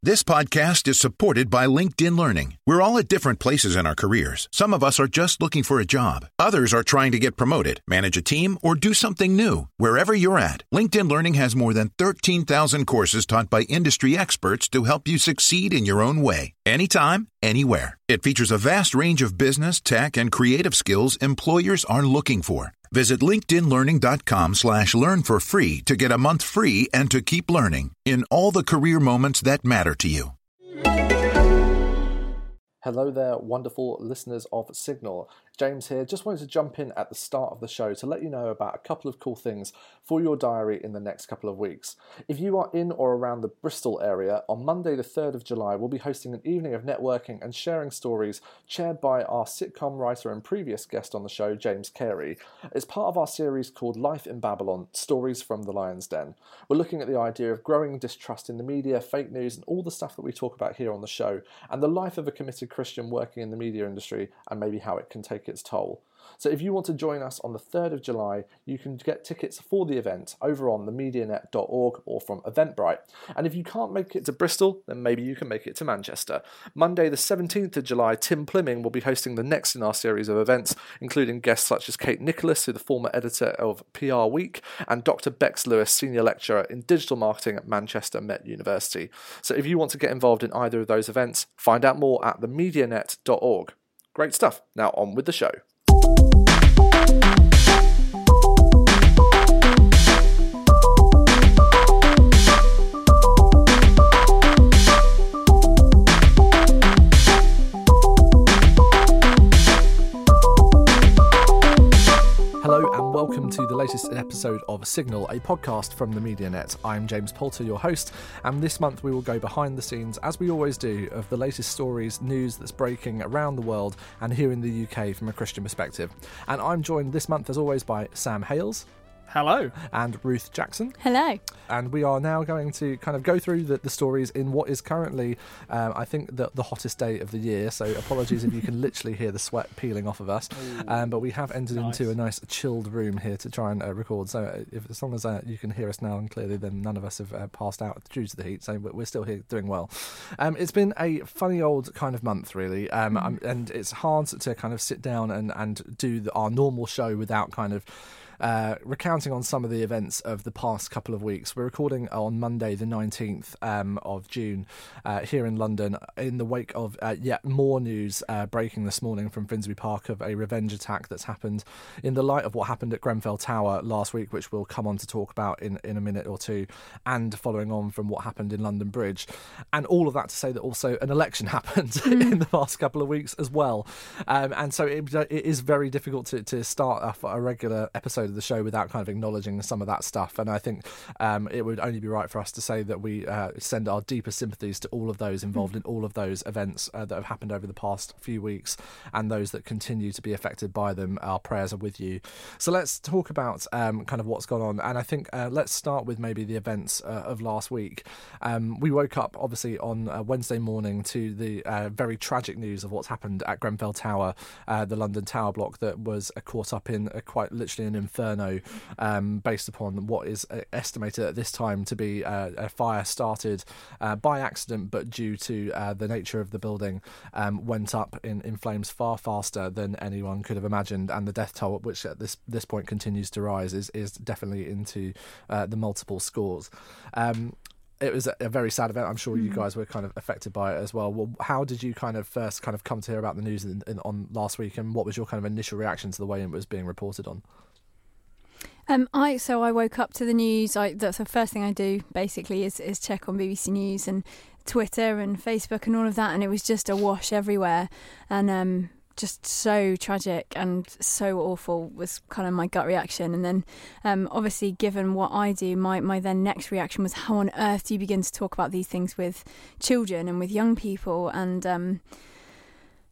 This podcast is supported by LinkedIn Learning. We're all at different places in our careers. Some of us are just looking for a job. Others are trying to get promoted, manage a team, or do something new. Wherever you're at, LinkedIn Learning has more than 13,000 courses taught by industry experts to help you succeed in your own way. Anytime, anywhere. It features a vast range of business, tech, and creative skills employers are looking for. Visit LinkedInLearning.com slash learn for free to get a month free and to keep learning in all the career moments that matter to you. Hello there, wonderful listeners of Signal. James here. Just wanted to jump in at the start of the show to let you know about a couple of cool things for your diary in the next couple of weeks. If you are in or around the Bristol area, on Monday, the 3rd of July, we'll be hosting an evening of networking and sharing stories chaired by our sitcom writer and previous guest on the show, James Cary. It's part of our series called Life in Babylon Stories from the Lion's Den. We're looking at the idea of growing distrust in the media, fake news, and all the stuff that we talk about here on the show, and the life of a committed Christian working in the media industry, and maybe how it can take toll. So if you want to join us on the 3rd of July, you can get tickets for the event over on themedianet.org or from Eventbrite. And if you can't make it to Bristol, then maybe you can make it to Manchester. Monday, the 17th of July, Tim Plimming will be hosting the next in our series of events, including guests such as Kate Nicholas, who's the former editor of PR Week, and Dr. Bex Lewis, senior lecturer in digital marketing at Manchester Met University. So if you want to get involved in either of those events, find out more at themedianet.org. Great stuff. Now on with the show. To the latest episode of Signal, a podcast from the MediaNet. I'm James Poulter, your host, and this month we will go behind the scenes, as we always do, of the latest stories, news that's breaking around the world and here in the UK from a Christian perspective. And I'm joined this month, as always, by Sam Hailes. Hello. And Ruth Jackson. Hello. And we are now going to kind of go through the, the stories in what is currently, um, I think, the, the hottest day of the year. So apologies if you can literally hear the sweat peeling off of us. Um, but we have entered nice. into a nice chilled room here to try and uh, record. So uh, if, as long as uh, you can hear us now and clearly, then none of us have uh, passed out due to the heat. So we're we're still here doing well. Um, it's been a funny old kind of month, really. Um, um, and it's hard to kind of sit down and, and do the, our normal show without kind of uh, recounting on some of the events of the past couple of weeks. We're recording on Monday, the 19th um, of June, uh, here in London, in the wake of uh, yet more news uh, breaking this morning from Finsbury Park of a revenge attack that's happened in the light of what happened at Grenfell Tower last week, which we'll come on to talk about in, in a minute or two, and following on from what happened in London Bridge. And all of that to say that also an election happened in the past couple of weeks as well. Um, and so it, it is very difficult to, to start off a regular episode of the show without kind of acknowledging some of that stuff. And I think um, it would only be right for us to say that we uh, send our deepest sympathies to all of those involved in all of those events uh, that have happened over the past few weeks and those that continue to be affected by them. Our prayers are with you. So let's talk about um, kind of what's gone on. And I think uh, let's start with maybe the events uh, of last week. Um, we woke up obviously on uh, Wednesday morning to the uh, very tragic news of what's happened at Grenfell Tower, the London Tower block that was caught up in quite literally an inferno um, based upon what is uh, estimated at this time to be uh, a fire started uh, by accident, but due to uh, the nature of the building, um, went up in, in flames far faster than anyone could have imagined, and the death toll, which at this this point continues to rise, is is definitely into uh, the multiple scores. Um, it was a very sad event. I'm sure you guys were kind of affected by it as well. well how did you kind of first kind of come to hear about the news in, in, on last week, and what was your kind of initial reaction to the way it was being reported on? Um, I so I woke up to the news. I, that's the first thing I do basically is is check on BBC News and Twitter and Facebook and all of that, and it was just a wash everywhere, and um, just so tragic and so awful was kind of my gut reaction. And then, um, obviously, given what I do, my my then next reaction was how on earth do you begin to talk about these things with children and with young people and um,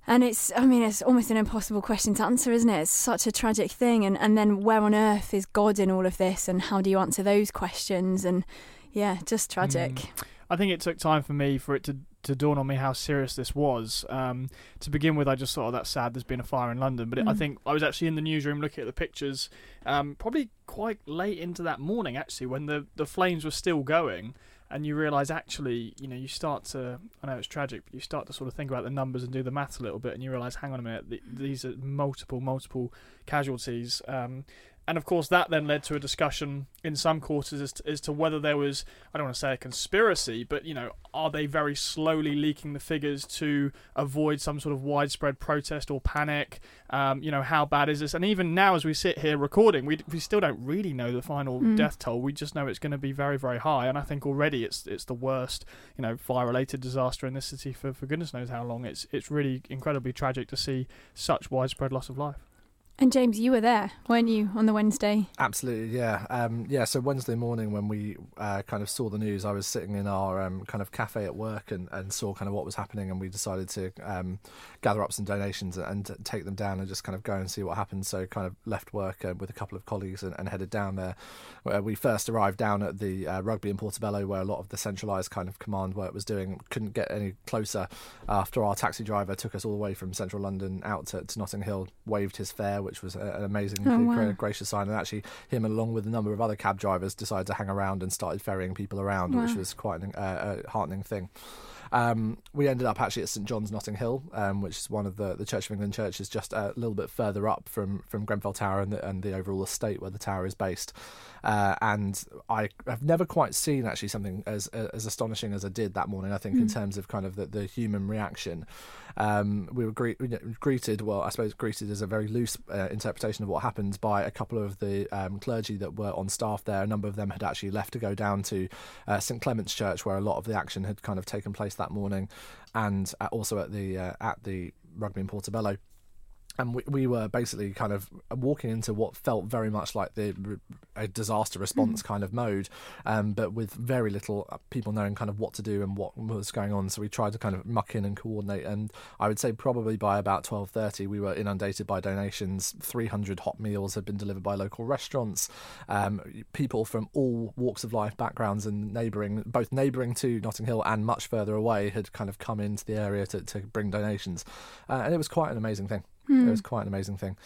and it's, I mean, it's almost an impossible question to answer, isn't it? It's such a tragic thing. And, and then where on earth is God in all of this? And how do you answer those questions? And yeah, just tragic. Mm. I think it took time for me for it to, to dawn on me how serious this was. Um, to begin with, I just thought, oh, that's sad, there's been a fire in London. But it, I Mm. think I was actually in the newsroom looking at the pictures, um, probably quite late into that morning, actually, when the, the flames were still going. And you realise actually, you know, you start to. I know it's tragic, but you start to sort of think about the numbers and do the math a little bit, and you realise, hang on a minute, th- these are multiple, multiple casualties. Um, and of course, that then led to a discussion in some quarters as to, as to whether there was, I don't want to say a conspiracy, but you know, are they very slowly leaking the figures to avoid some sort of widespread protest or panic? Um, you know, how bad is this? And even now, as we sit here recording, we we still don't really know the final Mm. death toll. We just know it's going to be very, very high. And I think already it's it's the worst, you know, fire-related disaster in this city for for goodness knows how long. It's it's really incredibly tragic to see such widespread loss of life. And James, you were there, weren't you, on the Wednesday? Absolutely, yeah, um, yeah. So Wednesday morning, when we uh, kind of saw the news, I was sitting in our um, kind of cafe at work and, and saw kind of what was happening, and we decided to um, gather up some donations and, take them down and just kind of go and see what happened. So kind of left work uh, with a couple of colleagues and, and headed down there. Where we first arrived down at the uh, rugby in Portobello, where a lot of the centralised kind of command work was doing. Couldn't get any closer after our taxi driver took us all the way from central London out to, to Notting Hill, waved his fare, which was an amazing, Oh, wow. gracious sign. And actually, him along with a number of other cab drivers decided to hang around and started ferrying people around, which was quite an, uh, a heartening thing. Um, we ended up actually at St John's Notting Hill, um, which is one of the, the Church of England churches just a little bit further up from, from Grenfell Tower and the, and the overall estate where the tower is based. Uh, and I have never quite seen actually something as as astonishing as I did that morning. I think in Mm. terms of kind of the, the human reaction, um, we were know, greeted. Well, I suppose greeted is a very loose uh, interpretation of what happened by a couple of the um, clergy that were on staff there. A number of them had actually left to go down to uh, St Clement's Church, where a lot of the action had kind of taken place that morning, and uh, also at the uh, at the rugby in Portobello and we, we were basically kind of walking into what felt very much like the a disaster response kind of mode, um, but with very little uh, people knowing kind of what to do and what was going on. So we tried to kind of muck in and coordinate. And I would say probably by about twelve thirty, we were inundated by donations. Three hundred hot meals had been delivered by local restaurants. Um, people from all walks of life, backgrounds, and neighbouring, both neighbouring to Notting Hill and much further away, had kind of come into the area to, to bring donations, uh, and it was quite an amazing thing. Hmm. It was quite an amazing thing.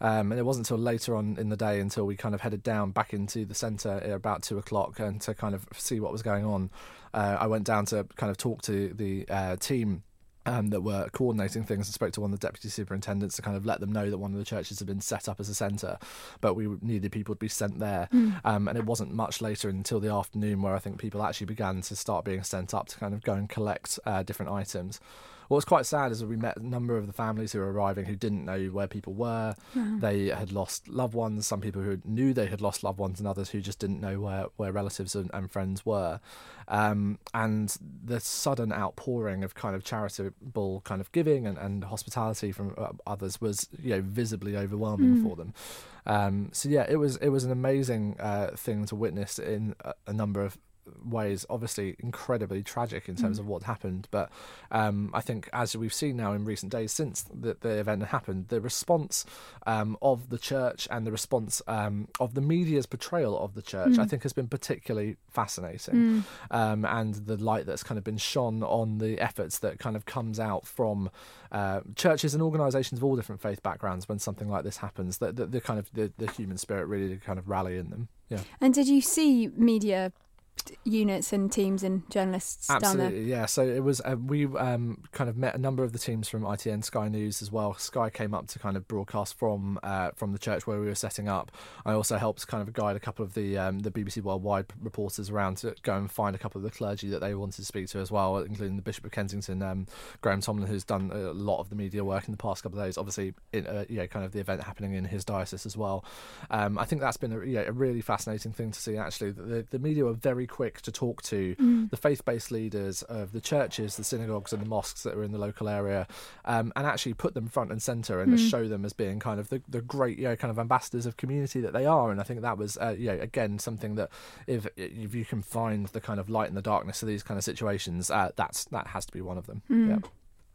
Um, and it wasn't until later on in the day until we kind of headed down back into the centre at about two o'clock and to kind of see what was going on. Uh, I went down to kind of talk to the uh, team. Um, that were coordinating things and spoke to one of the deputy superintendents to kind of let them know that one of the churches had been set up as a centre, but we needed people to be sent there. Um, and it wasn't much later until the afternoon where I think people actually began to start being sent up to kind of go and collect uh, different items. What was quite sad is that we met a number of the families who were arriving who didn't know where people were. They had lost loved ones. Some people who knew they had lost loved ones, and others who just didn't know where, where relatives and, and friends were. Um, and the sudden outpouring of kind of charitable kind of giving and, and hospitality from uh, others was, you know, visibly overwhelming for them. Um, so yeah, it was it was an amazing uh, thing to witness in a, a number of ways obviously incredibly tragic in terms of what happened. But um, I think as we've seen now in recent days since the, the event happened the response um, of the church and the response um, of the media's portrayal of the church I think has been particularly fascinating. Um, and the light that's kind of been shone on the efforts that kind of comes out from uh, churches and organisations of all different faith backgrounds when something like this happens that the, the kind of the, the human spirit really kind of rally in them. Yeah. And did you see media units and teams and journalists? Absolutely, yeah. So it was uh, we um, kind of met a number of the teams from ITN, Sky News as well. Sky came up to kind of broadcast from uh, from the church where we were setting up. I also helped kind of guide a couple of the um, the BBC Worldwide reporters around to go and find a couple of the clergy that they wanted to speak to as well, including the Bishop of Kensington, um, Graham Tomlin, who's done a lot of the media work in the past couple of days. Obviously, in uh, you know, kind of the event happening in his diocese as well. Um, I think that's been a, you know, a really fascinating thing to see. Actually, the, the media were very quick to talk to the faith-based leaders of the churches, the synagogues, and the mosques that are in the local area, um, and actually put them front and center and show them as being kind of the, the great, you know, kind of ambassadors of community that they are. And I think that was, uh, you know, again something that if if you can find the kind of light in the darkness of these kind of situations, uh, that's that has to be one of them. Yeah.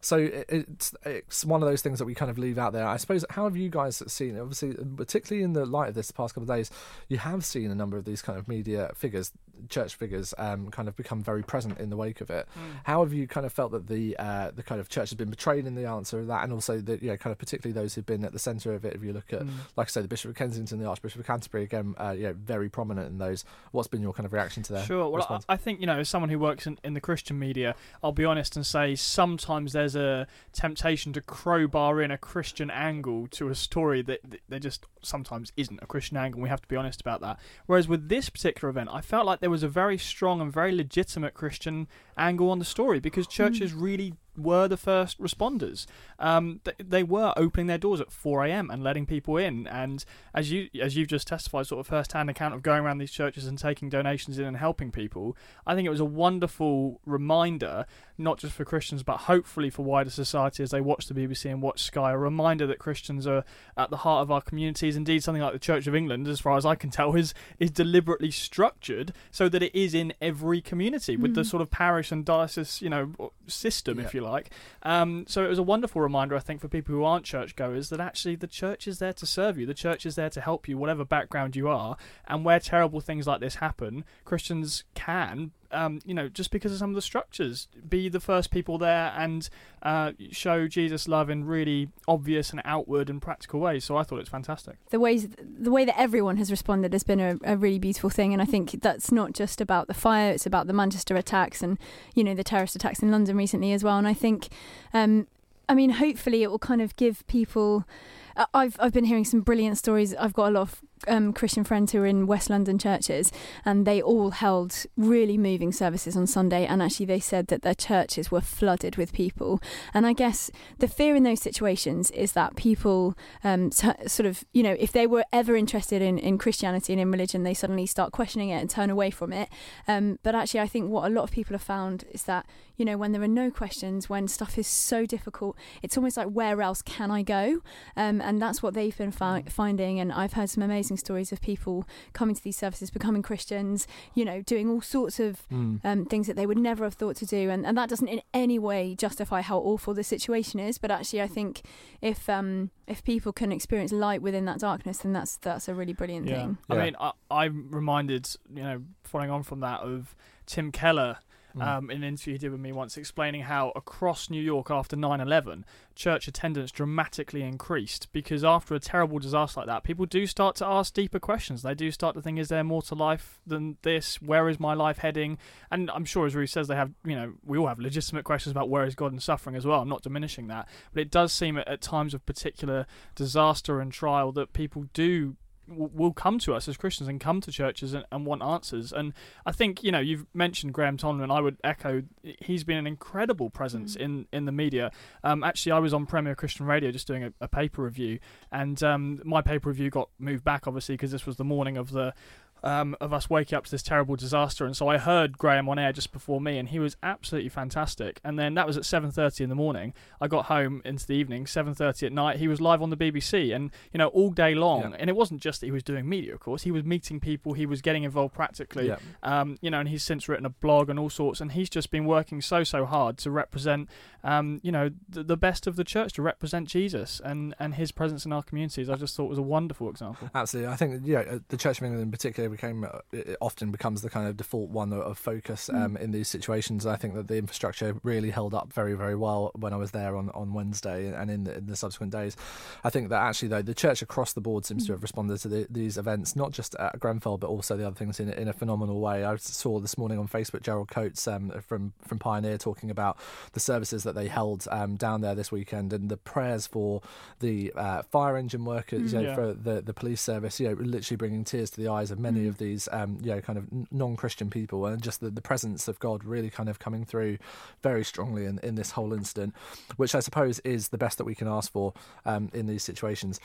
So it's it's one of those things that we kind of leave out there. I suppose. How have you guys seen? Obviously, particularly in the light of this past couple of days, you have seen a number of these kind of media figures church figures um, kind of become very present in the wake of it. Mm. How have you kind of felt that the uh, the kind of church has been betrayed in the answer of that, and also that you know, kind of particularly those who've been at the centre of it? If you look at, Mm. like I say, the Bishop of Kensington, the Archbishop of Canterbury, again, uh, you know, very prominent in those. What's been your kind of reaction to that? Sure. Well, response? I, I think you know, as someone who works in, in the Christian media, I'll be honest and say sometimes there's a temptation to crowbar in a Christian angle to a story that, that there just sometimes isn't a Christian angle. and We have to be honest about that. Whereas with this particular event, I felt like there was a very strong and very legitimate Christian angle on the story because hmm. churches really were the first responders. Um, th- they were opening their doors at 4 a.m. and letting people in. And as you as you've just testified, sort of first-hand account of going around these churches and taking donations in and helping people, I think it was a wonderful reminder, not just for Christians but hopefully for wider society as they watch the BBC and watch Sky. A reminder that Christians are at the heart of our communities. Indeed, something like the Church of England, as far as I can tell, is is deliberately structured so that it is in every community with the Mm. sort of parish and diocese, you know, system, if Yeah. you like. Um, so it was a wonderful reminder, I think, for people who aren't churchgoers that actually the church is there to serve you. The church is there to help you, whatever background you are. And where terrible things like this happen, Christians can, um, you know, just because of some of the structures, be the first people there and uh, show Jesus' love in really obvious and outward and practical ways. So I thought it's fantastic. the ways the way that everyone has responded has been a, a really beautiful thing and i think that's not just about the fire it's about the manchester attacks and you know the terrorist attacks in london recently as well and i think um i mean hopefully it will kind of give people I've I've been hearing some brilliant stories. I've got a lot of um, Christian friends who are in West London churches, and they all held really moving services on Sunday. And actually, they said that their churches were flooded with people. And I guess the fear in those situations is that people um, t- sort of, you know, if they were ever interested in, in Christianity and in religion, they suddenly start questioning it and turn away from it. Um, but actually, I think what a lot of people have found is that, you know, when there are no questions, when stuff is so difficult, it's almost like, where else can I go? Um, and that's what they've been fi- finding. And I've heard some amazing stories of people coming to these services, becoming Christians, you know, doing all sorts of Mm. um, things that they would never have thought to do, and, and that doesn't in any way justify how awful the situation is. But actually, I think if um, if people can experience light within that darkness, then that's that's a really brilliant thing. I mean, I, I'm reminded, you know, following on from that, of Tim Keller. Um, in an interview he did with me once, explaining how across New York after 9 11, church attendance dramatically increased because after a terrible disaster like that, people do start to ask deeper questions. They do start to think, is there more to life than this? Where is my life heading? And I'm sure, as Ruth says, they have, you know, we all have legitimate questions about where is God and suffering as well. I'm not diminishing that. But it does seem at, times of particular disaster and trial that people do will come to us as Christians and come to churches and, and want answers. And I think you know you've mentioned Graham Tomlin. I would echo. He's been an incredible presence Mm. in in the media. Um, actually, I was on Premier Christian Radio just doing a, a paper review, and um, my paper review got moved back obviously because this was the morning of the. Um, of us waking up to this terrible disaster, and so I heard Graham on air just before me, and he was absolutely fantastic. And then that was at seven thirty in the morning. I got home into the evening, seven thirty at night. He was live on the BBC, and you know all day long. Yeah. And it wasn't just that he was doing media, of course. He was meeting people. He was getting involved practically. Yeah. Um, you know, and he's since written a blog and all sorts. And he's just been working so so hard to represent, um, you know, the, the best of the church to represent Jesus and and his presence in our communities. I just thought was a wonderful example. Absolutely, I think yeah, uh, the Church of England in particular became uh, it often becomes the kind of default one of, focus um, in these situations. I think that the infrastructure really held up very very well when I was there on, on Wednesday and in the, in the subsequent days. I think that actually though the church across the board seems to have responded to the, these events, not just at Grenfell but also the other things in in a phenomenal way. I saw this morning on Facebook Gerald Coates um, from from Pioneer talking about the services that they held um, down there this weekend and the prayers for the uh, fire engine workers, you know, Yeah. for the the police service, you know, literally bringing tears to the eyes of many Mm. of these, um, you know, kind of non Christian people, and just the, the presence of God really kind of coming through very strongly in, in this whole incident, which I suppose is the best that we can ask for um, in these situations.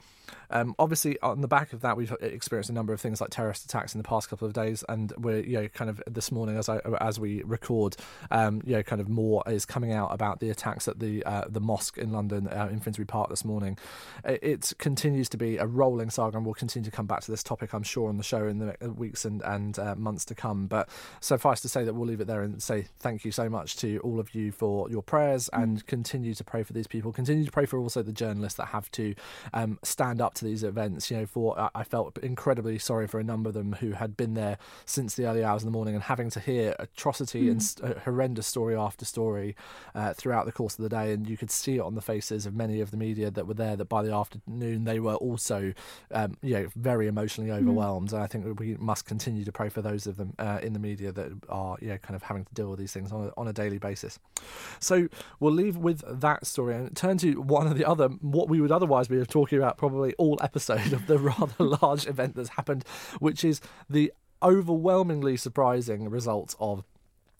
Um, obviously, on the back of that, we've experienced a number of things like terrorist attacks in the past couple of days, and we're you know kind of this morning as I as we record, um, you know, kind of more is coming out about the attacks at the uh, the mosque in London uh, in Finsbury Park this morning. It, it continues to be a rolling saga, and we'll continue to come back to this topic, I'm sure, on the show in the weeks and and uh, months to come. But suffice to say that we'll leave it there and say thank you so much to all of you for your prayers Mm. and continue to pray for these people. Continue to pray for also the journalists that have to um, stand up to these events. You know, for I- felt incredibly sorry for a number of them who had been there since the early hours in the morning and having to hear atrocity and Mm. s- uh, horrendous story after story uh, throughout the course of the day. And you could see it on the faces of many of the media that were there that by the afternoon they were also, um, you know, very emotionally Mm. overwhelmed. And I think that must continue to pray for those of them uh, in the media that are, know, kind of having to deal with these things on a, on a daily basis. So we'll leave with that story and turn to one of the other, what we would otherwise be talking about probably all episode of the rather large event that's happened, which is the overwhelmingly surprising result of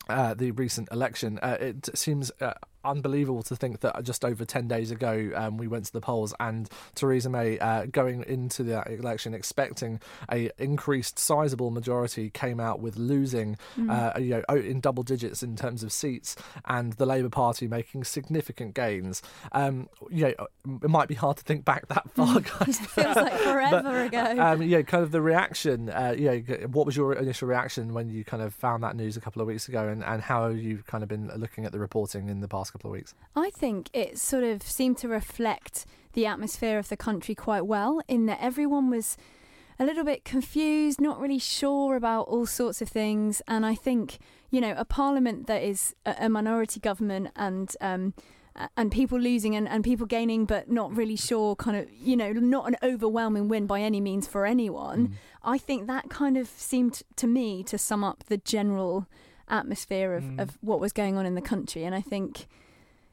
uh, the recent election. Uh, it seems uh, unbelievable to think that just over 10 days ago um, we went to the polls and Theresa May uh, going into the election expecting a increased sizable majority came out with losing uh, you know in double digits in terms of seats and the Labour Party making significant gains um, you know it might be hard to think back that far guys Feels like forever ago. um, yeah, kind of the reaction. Uh, yeah, g- what was your initial reaction when you kind of found that news a couple of weeks ago, and, and how have you kind of been looking at the reporting in the past couple of weeks? I think it sort of seemed to reflect the atmosphere of the country quite well, in that everyone was a little bit confused, not really sure about all sorts of things. And I think, you know, a parliament that is a, minority government and, um, and people losing and, and people gaining, but not really sure, kind of, you know, not an overwhelming win by any means for anyone. I think that kind of seemed to me to sum up the general atmosphere of, Mm. of what was going on in the country. And I think,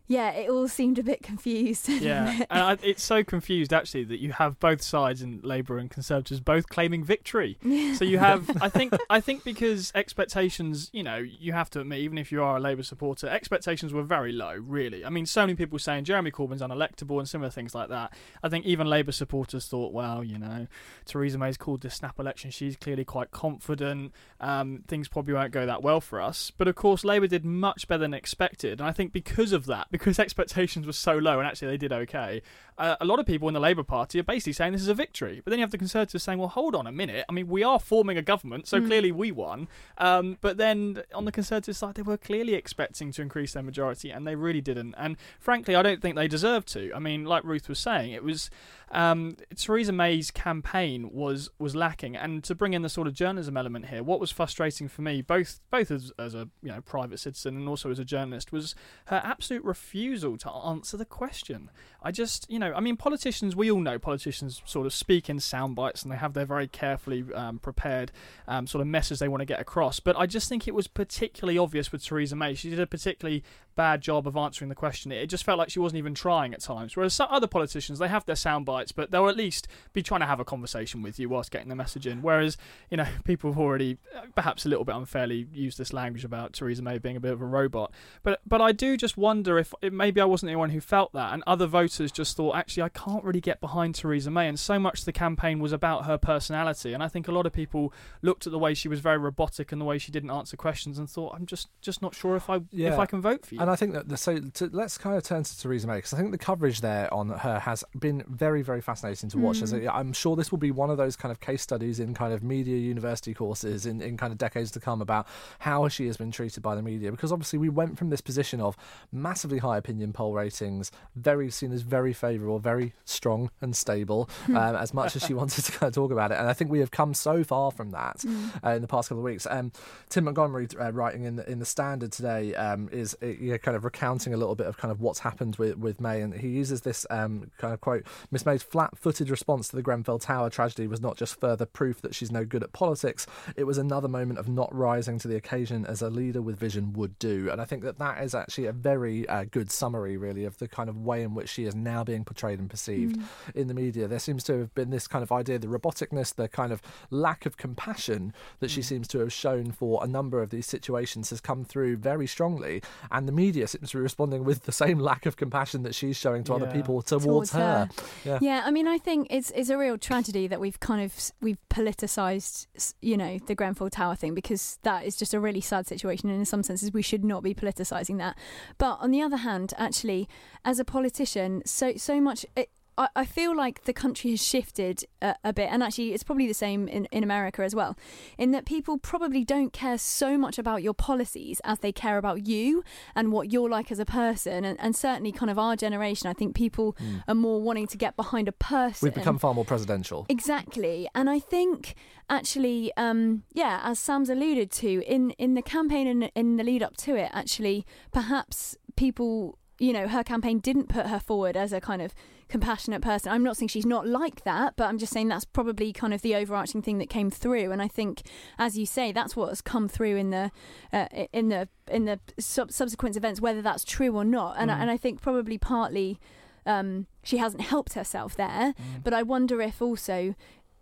yeah, it all seemed a bit confused. Yeah, and I, it's so confused actually that you have both sides in Labour and Conservatives both claiming victory. So you have, I think, I think because expectations, you know, you have to admit, even if you are a Labour supporter, expectations were very low. Really, I mean, so many people saying Jeremy Corbyn's unelectable and similar things like that. I think even Labour supporters thought, well, you know, Theresa May's called this snap election. She's clearly quite confident. Um, things probably won't go that well for us. But of course, Labour did much better than expected, and I think because of that, because expectations were so low, and actually they did okay. Uh, a lot of people in the Labour Party are basically saying this is a victory. But then you have the Conservatives saying, well, hold on a minute. I mean, we are forming a government, so Mm. clearly we won. Um, but then on the Conservative side, they were clearly expecting to increase their majority, and they really didn't. And frankly, I don't think they deserved to. I mean, like Ruth was saying, it was um, Theresa May's campaign was was lacking, and to bring in the sort of journalism element here, what was frustrating for me, both both as, as a you know private citizen and also as a journalist, was her absolute refusal to answer the question. I just, you know, I mean, politicians, we all know politicians sort of speak in sound bites and they have their very carefully um, prepared um, sort of message they want to get across. But I just think it was particularly obvious with Theresa May. She did a particularly bad job of answering the question. It just felt like she wasn't even trying at times. Whereas some other politicians, they have their sound bites, but they'll at least be trying to have a conversation with you whilst getting the message in. Whereas, you know, people have already, uh, perhaps a little bit unfairly, used this language about Theresa May being a bit of a robot. But but I do just wonder if it, maybe I wasn't the one who felt that, and other voters just thought, actually, I can't really get behind Theresa May. And so much the campaign was about her personality. And I think a lot of people looked at the way she was very robotic and the way she didn't answer questions and thought, I'm just just not sure if I if I can vote for you. And I think that the, so to, let's kind of turn to Theresa May because I think the coverage there on her has been very, very fascinating to watch. As hmm. a, I'm sure this will be one of those kind of case studies in kind of media university courses in, in kind of decades to come about how she has been treated by the media. Because obviously we went from this position of massively high opinion poll ratings, very seen as very favourable, very strong and stable, um, as much as she wanted to kind of talk about it. And I think we have come so far from that uh, in the past couple of weeks. Um, Tim Montgomerie uh, writing in the, in the Standard today um, is uh, you know, kind of recounting a little bit of kind of what's happened with, with May, and he uses this um, kind of quote: "Miss May's flat-footed response to the Grenfell Tower tragedy was not just further proof that she's no good at politics; it was another moment of not rising to the occasion as a leader with vision would do." And I think that that is actually a very uh, good summary, really, of the kind of way in which she is now being portrayed and perceived mm. in the media. There seems to have been this kind of idea, the roboticness, the kind of lack of compassion that she mm. seems to have shown for a number of these situations has come through very strongly, and the media seems to be responding with the same lack of compassion that she's showing to other people towards, Towards her. her. Yeah. Yeah, I mean, I think it's it's a real tragedy that we've kind of we've politicized, you know, the Grenfell Tower thing because that is just a really sad situation, and in some senses, we should not be politicizing that. But on the other hand, actually, as a politician, so so much. It, I, I feel like the country has shifted a, a bit, and actually, it's probably the same in, in America as well, in that people probably don't care so much about your policies as they care about you and what you're like as a person. And, and certainly, kind of our generation, I think people Mm. are more wanting to get behind a person. We've become far more presidential. Exactly, and I think actually, um, yeah, as Sam's alluded to in in the campaign and in the lead up to it, actually, perhaps people, you know, her campaign didn't put her forward as a kind of compassionate person. I'm not saying she's not like that, but I'm just saying that's probably kind of the overarching thing that came through. And I think, as you say, that's what has come through in the uh, in the in the sub- subsequent events, whether that's true or not. And I, Mm. and I think probably partly. Um, she hasn't helped herself there, Mm. but I wonder if also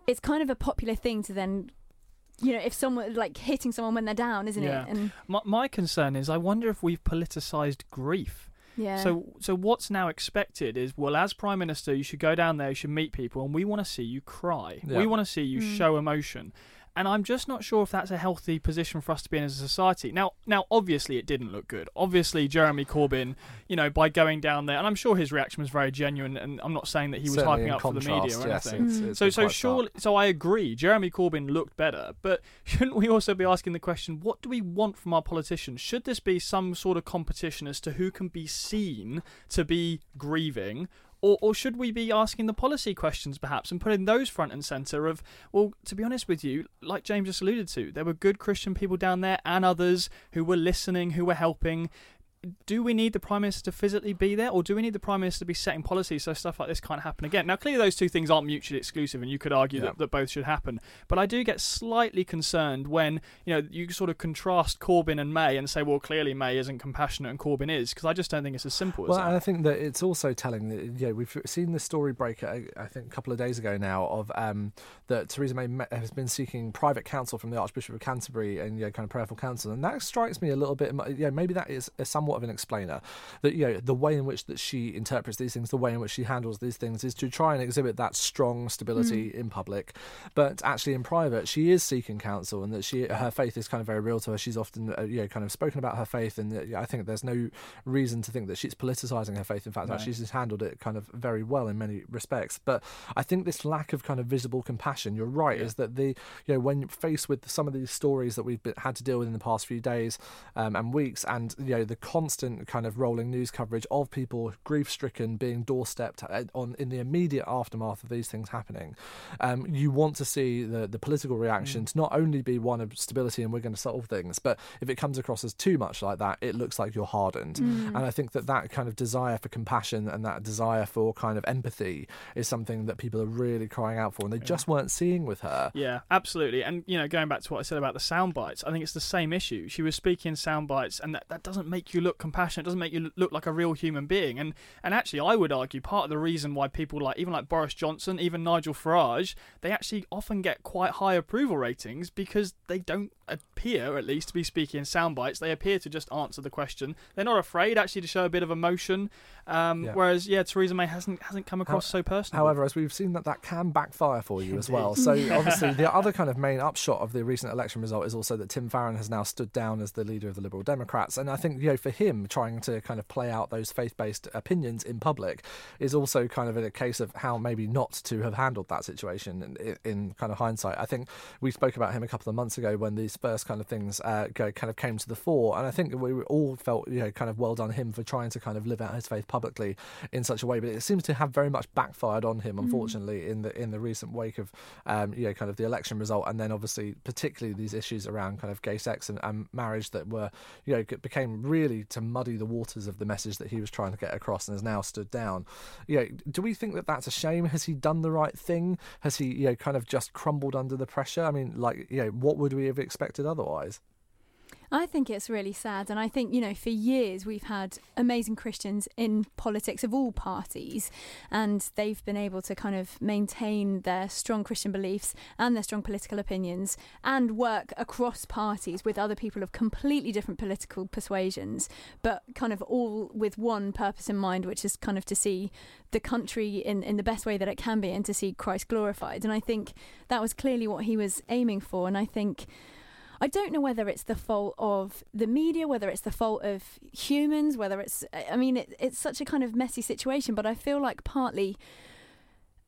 it's kind of a popular thing to then, you know, if someone like hitting someone when they're down, isn't Yeah. it? And My, my concern is, I wonder if we've politicised grief. Yeah, So, so what's now expected is, well, as prime minister, you should go down there, you should meet people, and we want to see you cry. Yeah. We want to see you Mm. show emotion. And I'm just not sure if that's a healthy position for us to be in as a society. Now, now, obviously, it didn't look good. Obviously, Jeremy Corbyn, you know, by going down there, and I'm sure his reaction was very genuine. And I'm not saying that he was Certainly hyping in up for the media contrast, or yes, anything. it's- it's So, so surely, so I agree. Jeremy Corbyn looked better, but shouldn't we also be asking the question: What do we want from our politicians? Should this be some sort of competition as to who can be seen to be grieving? Or, or should we be asking the policy questions perhaps and putting those front and centre of well to be honest with you like James just alluded to there were good Christian people down there and others who were listening who were helping do we need the prime minister to physically be there, or do we need the prime minister to be setting policy so stuff like this can't happen again? Now, clearly, those two things aren't mutually exclusive, and you could argue Yeah. that, that both should happen. But I do get slightly concerned when you know you sort of contrast Corbyn and May and say, well, clearly May isn't compassionate and Corbyn is, because I just don't think it's as simple as Well, that. and I think that it's also telling that yeah, we've seen the story break. uh, I think a couple of days ago now of um, that Theresa May has been seeking private counsel from the Archbishop of Canterbury and you know, kind of prayerful counsel, and that strikes me a little bit. Yeah, maybe that is a somewhat of an explainer. That you know the way in which that she interprets these things, the way in which she handles these things, is to try and exhibit that strong stability in public, but actually in private she is seeking counsel, and that she her faith is kind of very real to her. She's often uh, you know kind of spoken about her faith, and I think there's no reason to think that she's politicizing her faith. In fact, No. actually, she's handled it kind of very well in many respects. But I think this lack of kind of visible compassion, you're right, Yeah. is that the you know when faced with some of these stories that we've been, had to deal with in the past few days um, and weeks, and you know the constant kind of rolling news coverage of people grief stricken being doorstepped uh, on in the immediate aftermath of these things happening, um, you want to see the the political reaction to not only be one of stability and we're going to solve things, but if it comes across as too much like that, it looks like you're hardened. And I think that that kind of desire for compassion and that desire for kind of empathy is something that people are really crying out for, and they just weren't seeing with her. Yeah, absolutely. And you know, going back to what I said about the sound bites, I think it's the same issue. She was speaking in sound bites, and that, that doesn't make you look compassionate. It doesn't make you look like a real human being. And and actually, I would argue part of the reason why people like even like Boris Johnson, even Nigel Farage, they actually often get quite high approval ratings because they don't appear, at least, to be speaking in sound bites. They appear to just answer the question. They're not afraid actually to show a bit of emotion. Um, Yeah. Whereas, yeah, Theresa May hasn't hasn't come across so personal. However, as we've seen that that can backfire for you as well. So obviously, the other kind of main upshot of the recent election result is also that Tim Farron has now stood down as the leader of the Liberal Democrats, and I think you know for him trying to kind of play out those faith-based opinions in public is also kind of a case of how maybe not to have handled that situation in, in kind of hindsight. I think we spoke about him a couple of months ago when these first kind of things uh, go, kind of came to the fore, and I think we all felt you know kind of well done him for trying to kind of live out his faith publicly in such a way, but it seems to have very much backfired on him, unfortunately, in the in the recent wake of um, you know kind of the election result, and then obviously particularly these issues around kind of gay sex and, and marriage that were you know became really to muddy the waters of the message that he was trying to get across, and has now stood down. You know, do we think that that's a shame? Has he done the right thing? Has he you know kind of just crumbled under the pressure? I mean, like you know, what would we have expected otherwise? I think it's really sad. And I think, you know, for years we've had amazing Christians in politics of all parties, and they've been able to kind of maintain their strong Christian beliefs and their strong political opinions and work across parties with other people of completely different political persuasions, but kind of all with one purpose in mind, which is kind of to see the country in, in the best way that it can be and to see Christ glorified. And I think that was clearly what he was aiming for. And I think. I don't know whether it's the fault of the media, whether it's the fault of humans, whether it's. I mean, it, it's such a kind of messy situation, but I feel like partly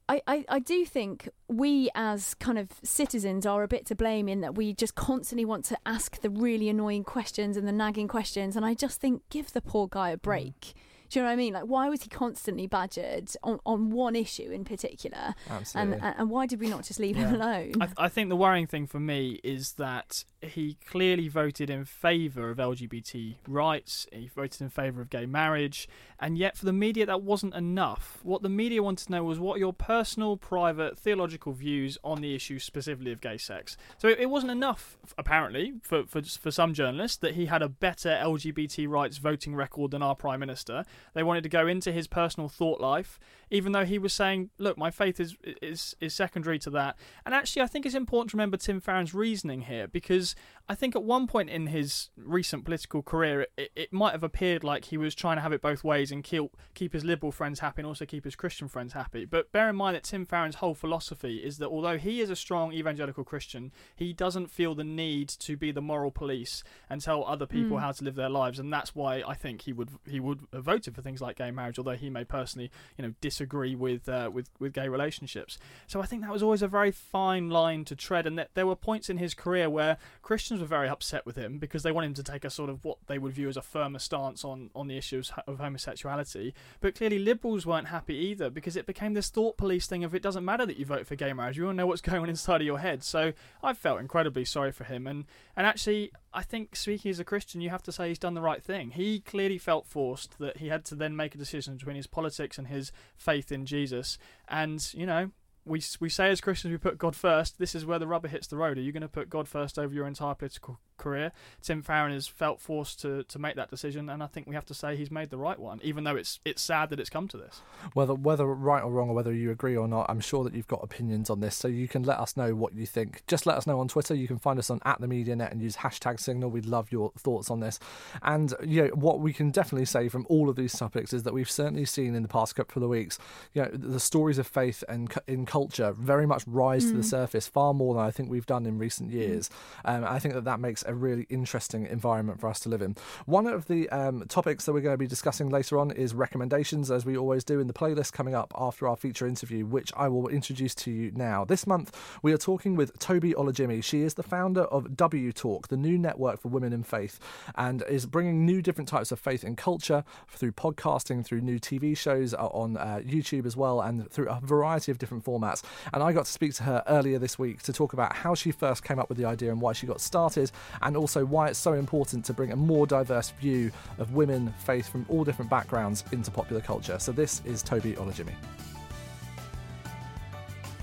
I, I, I do think we as kind of citizens are a bit to blame in that we just constantly want to ask the really annoying questions and the nagging questions. And I just think give the poor guy a break. Mm. Do you know what I mean? Like, why was he constantly badgered on, on one issue in particular? Absolutely. And, and why did we not just leave yeah. him alone? I, I, think the worrying thing for me is that he clearly voted in favour of LGBT rights, he voted in favour of gay marriage, and yet for the media that wasn't enough. What the media wanted to know was what your personal, private, theological views on the issue specifically of gay sex. So it, it wasn't enough, apparently, for, for, for some journalists that he had a better LGBT rights voting record than our Prime Minister. They wanted to go into his personal thought life, even though he was saying, "Look, my faith is is is secondary to that." And actually, I think it's important to remember Tim Farron's reasoning here because I think at one point in his recent political career, it, it might have appeared like he was trying to have it both ways and keep keep his liberal friends happy and also keep his Christian friends happy. But bear in mind that Tim Farron's whole philosophy is that although he is a strong evangelical Christian, he doesn't feel the need to be the moral police and tell other people mm. how to live their lives, and that's why I think he would he would have voted for things like gay marriage, although he may personally, you know, disagree with uh, with with gay relationships. So I think that was always a very fine line to tread, and that there were points in his career where Christians were very upset with him because they want him to take a sort of what they would view as a firmer stance on on the issues of homosexuality. But clearly, liberals weren't happy either because it became this thought police thing of it doesn't matter that you vote for gay marriage, you to know what's going on inside of your head. So I felt incredibly sorry for him, and and actually I think speaking as a Christian, you have to say he's done the right thing. He clearly felt forced that he had to then make a decision between his politics and his faith in Jesus. And, you know, we we say as Christians we put God first. This is where the rubber hits the road. Are you going to put God first over your entire political career? Tim Farron has felt forced to, to make that decision, and I think we have to say he's made the right one, even though it's it's sad that it's come to this. Whether whether right or wrong, or whether you agree or not, I'm sure that you've got opinions on this, so you can let us know what you think. Just let us know on Twitter. You can find us on at the Media Net and use hashtag Signal. We'd love your thoughts on this. And you know, what we can definitely say from all of these topics is that we've certainly seen in the past couple of weeks, you know, the stories of faith and in culture very much much rise mm. to the mm. surface far more than I think we've done in recent mm. years. Um, I think that that makes a really interesting environment for us to live in. One of the um, topics that we're going to be discussing later on is recommendations, as we always do in the playlist coming up after our feature interview, which I will introduce to you now. This month, we are talking with Tobi Olujinmi. She is the founder of WTalk, the new network for women in faith, and is bringing new different types of faith and culture through podcasting, through new TV shows uh, on uh, YouTube as well, and through a variety of different formats. And I got to speak to her earlier this week to talk about how she first came up with the idea and why she got started, and also why it's so important to bring a more diverse view of women, faith from all different backgrounds into popular culture. So this is Tobi Olujinmi.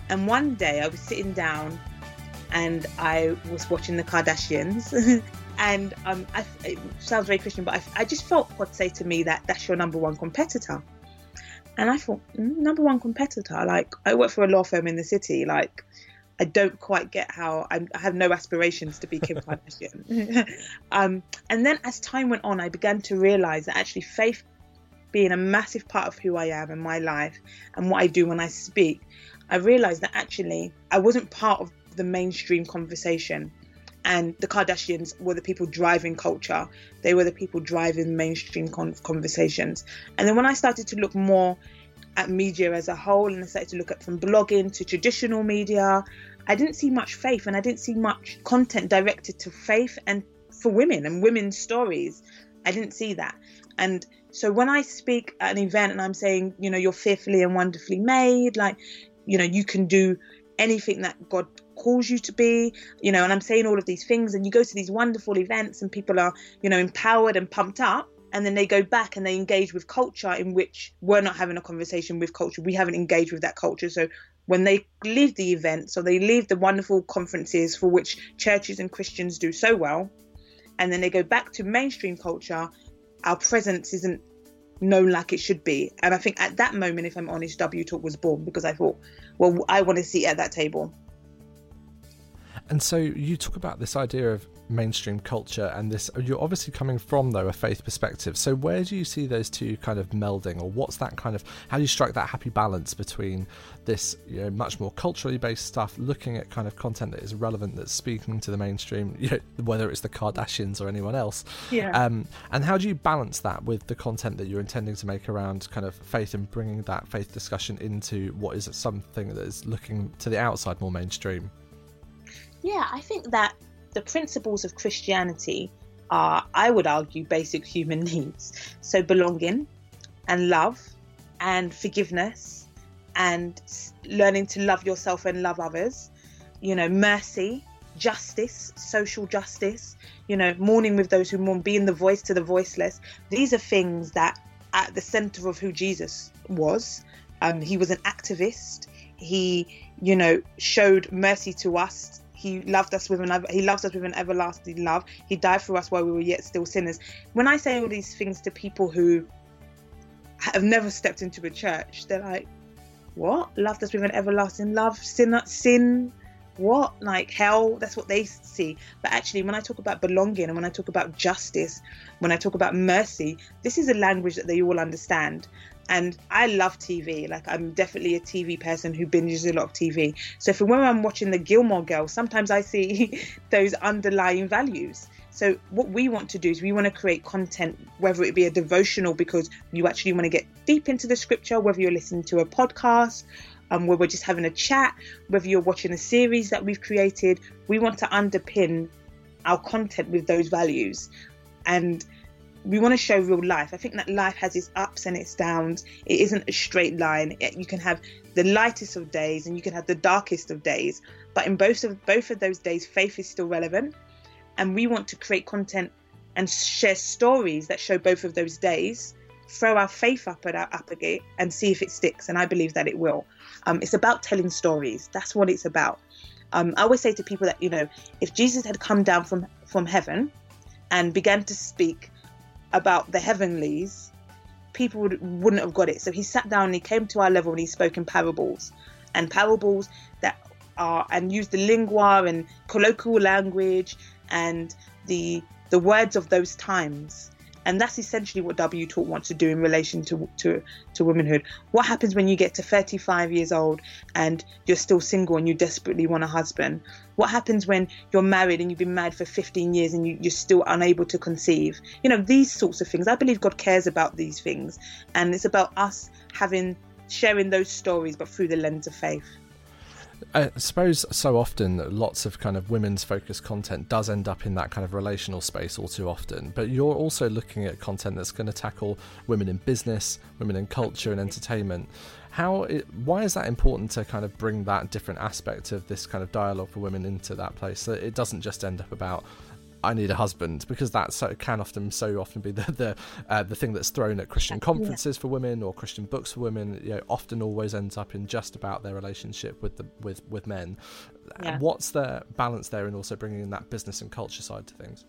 And one day I was sitting down and I was watching the Kardashians. and um, I, it sounds very Christian, but I, I just felt God say to me that that's your number one competitor. And I thought, mm, number one competitor, like I work for a law firm in the city, like I don't quite get how I'm, i have no aspirations to be Kim Kardashian. um, and then as time went on, I began to realize that actually faith being a massive part of who I am and my life and what I do when I speak, I realized that actually I wasn't part of the mainstream conversation and the Kardashians were the people driving culture. They were the people driving mainstream con- conversations. And then when I started to look more at media as a whole, and I started to look at from blogging to traditional media, I didn't see much faith, and I didn't see much content directed to faith and for women and women's stories. I didn't see that. And so when I speak at an event and I'm saying, you know, you're fearfully and wonderfully made, like, you know, you can do anything that God calls you to be, you know, and I'm saying all of these things, and you go to these wonderful events and people are, you know, empowered and pumped up. And then they go back and they engage with culture in which we're not having a conversation with culture. We haven't engaged with that culture. So when they leave the event, so they leave the wonderful conferences for which churches and Christians do so well, and then they go back to mainstream culture, our presence isn't known like it should be. And I think at that moment, if I'm honest, WTalk was born because I thought, well, I want to sit at that table. And so you talk about this idea of mainstream culture and this you're obviously coming from though a faith perspective. So where do you see those two kind of melding or what's that kind of how do you strike that happy balance between this you know much more culturally based stuff looking at kind of content that is relevant that's speaking to the mainstream you know, whether it's the kardashians or anyone else? Yeah. um, and how do you balance that with the content that you're intending to make around kind of faith and bringing that faith discussion into what is something that is looking to the outside more mainstream? Yeah i think that the principles of Christianity are, I would argue, basic human needs. So, belonging and love and forgiveness and learning to love yourself and love others, you know, mercy, justice, social justice, you know, mourning with those who mourn, being the voice to the voiceless. These are things that at the center of who Jesus was. Um, he was an activist. He, you know, showed mercy to us he loved us with an he loves us with an everlasting love. He died for us while we were yet still sinners. When I say all these things to people who have never stepped into a church, they're like, "What? Loved us with an everlasting love? Sin, sin, what? Like hell? That's what they see." But actually, when I talk about belonging and when I talk about justice, when I talk about mercy, this is a language that they all understand and I love TV. Like I'm definitely a TV person who binges a lot of TV. So for when I'm watching the Gilmore Girls, sometimes I see those underlying values. So what we want to do is we want to create content, whether it be a devotional because you actually want to get deep into the scripture, whether you're listening to a podcast, um, where we're just having a chat, whether you're watching a series that we've created, we want to underpin our content with those values. And we want to show real life. I think that life has its ups and its downs. It isn't a straight line. You can have the lightest of days and you can have the darkest of days. But in both of both of those days, faith is still relevant, and we want to create content and share stories that show both of those days. Throw our faith up at our upper gate and see if it sticks. And I believe that it will. Um, it's about telling stories. That's what it's about. Um, I always say to people that you know, if Jesus had come down from from heaven and began to speak about the heavenlies, people would, wouldn't have got it. So he sat down and he came to our level and he spoke in parables and parables that are and used the lingua and colloquial language and the the words of those times and that's essentially what WTalk wants to do in relation to, to, to womanhood. What happens when you get to 35 years old and you're still single and you desperately want a husband? What happens when you're married and you've been married for 15 years and you, you're still unable to conceive? You know, these sorts of things. I believe God cares about these things. And it's about us having, sharing those stories, but through the lens of faith. I suppose so often lots of kind of women's focused content does end up in that kind of relational space all too often. But you're also looking at content that's going to tackle women in business, women in culture and entertainment. How it, why is that important to kind of bring that different aspect of this kind of dialogue for women into that place so it doesn't just end up about I need a husband because that so can often so often be the the uh, the thing that's thrown at Christian conferences yeah. for women or Christian books for women. You know, often always ends up in just about their relationship with the with with men. Yeah. What's the balance there, and also bringing in that business and culture side to things?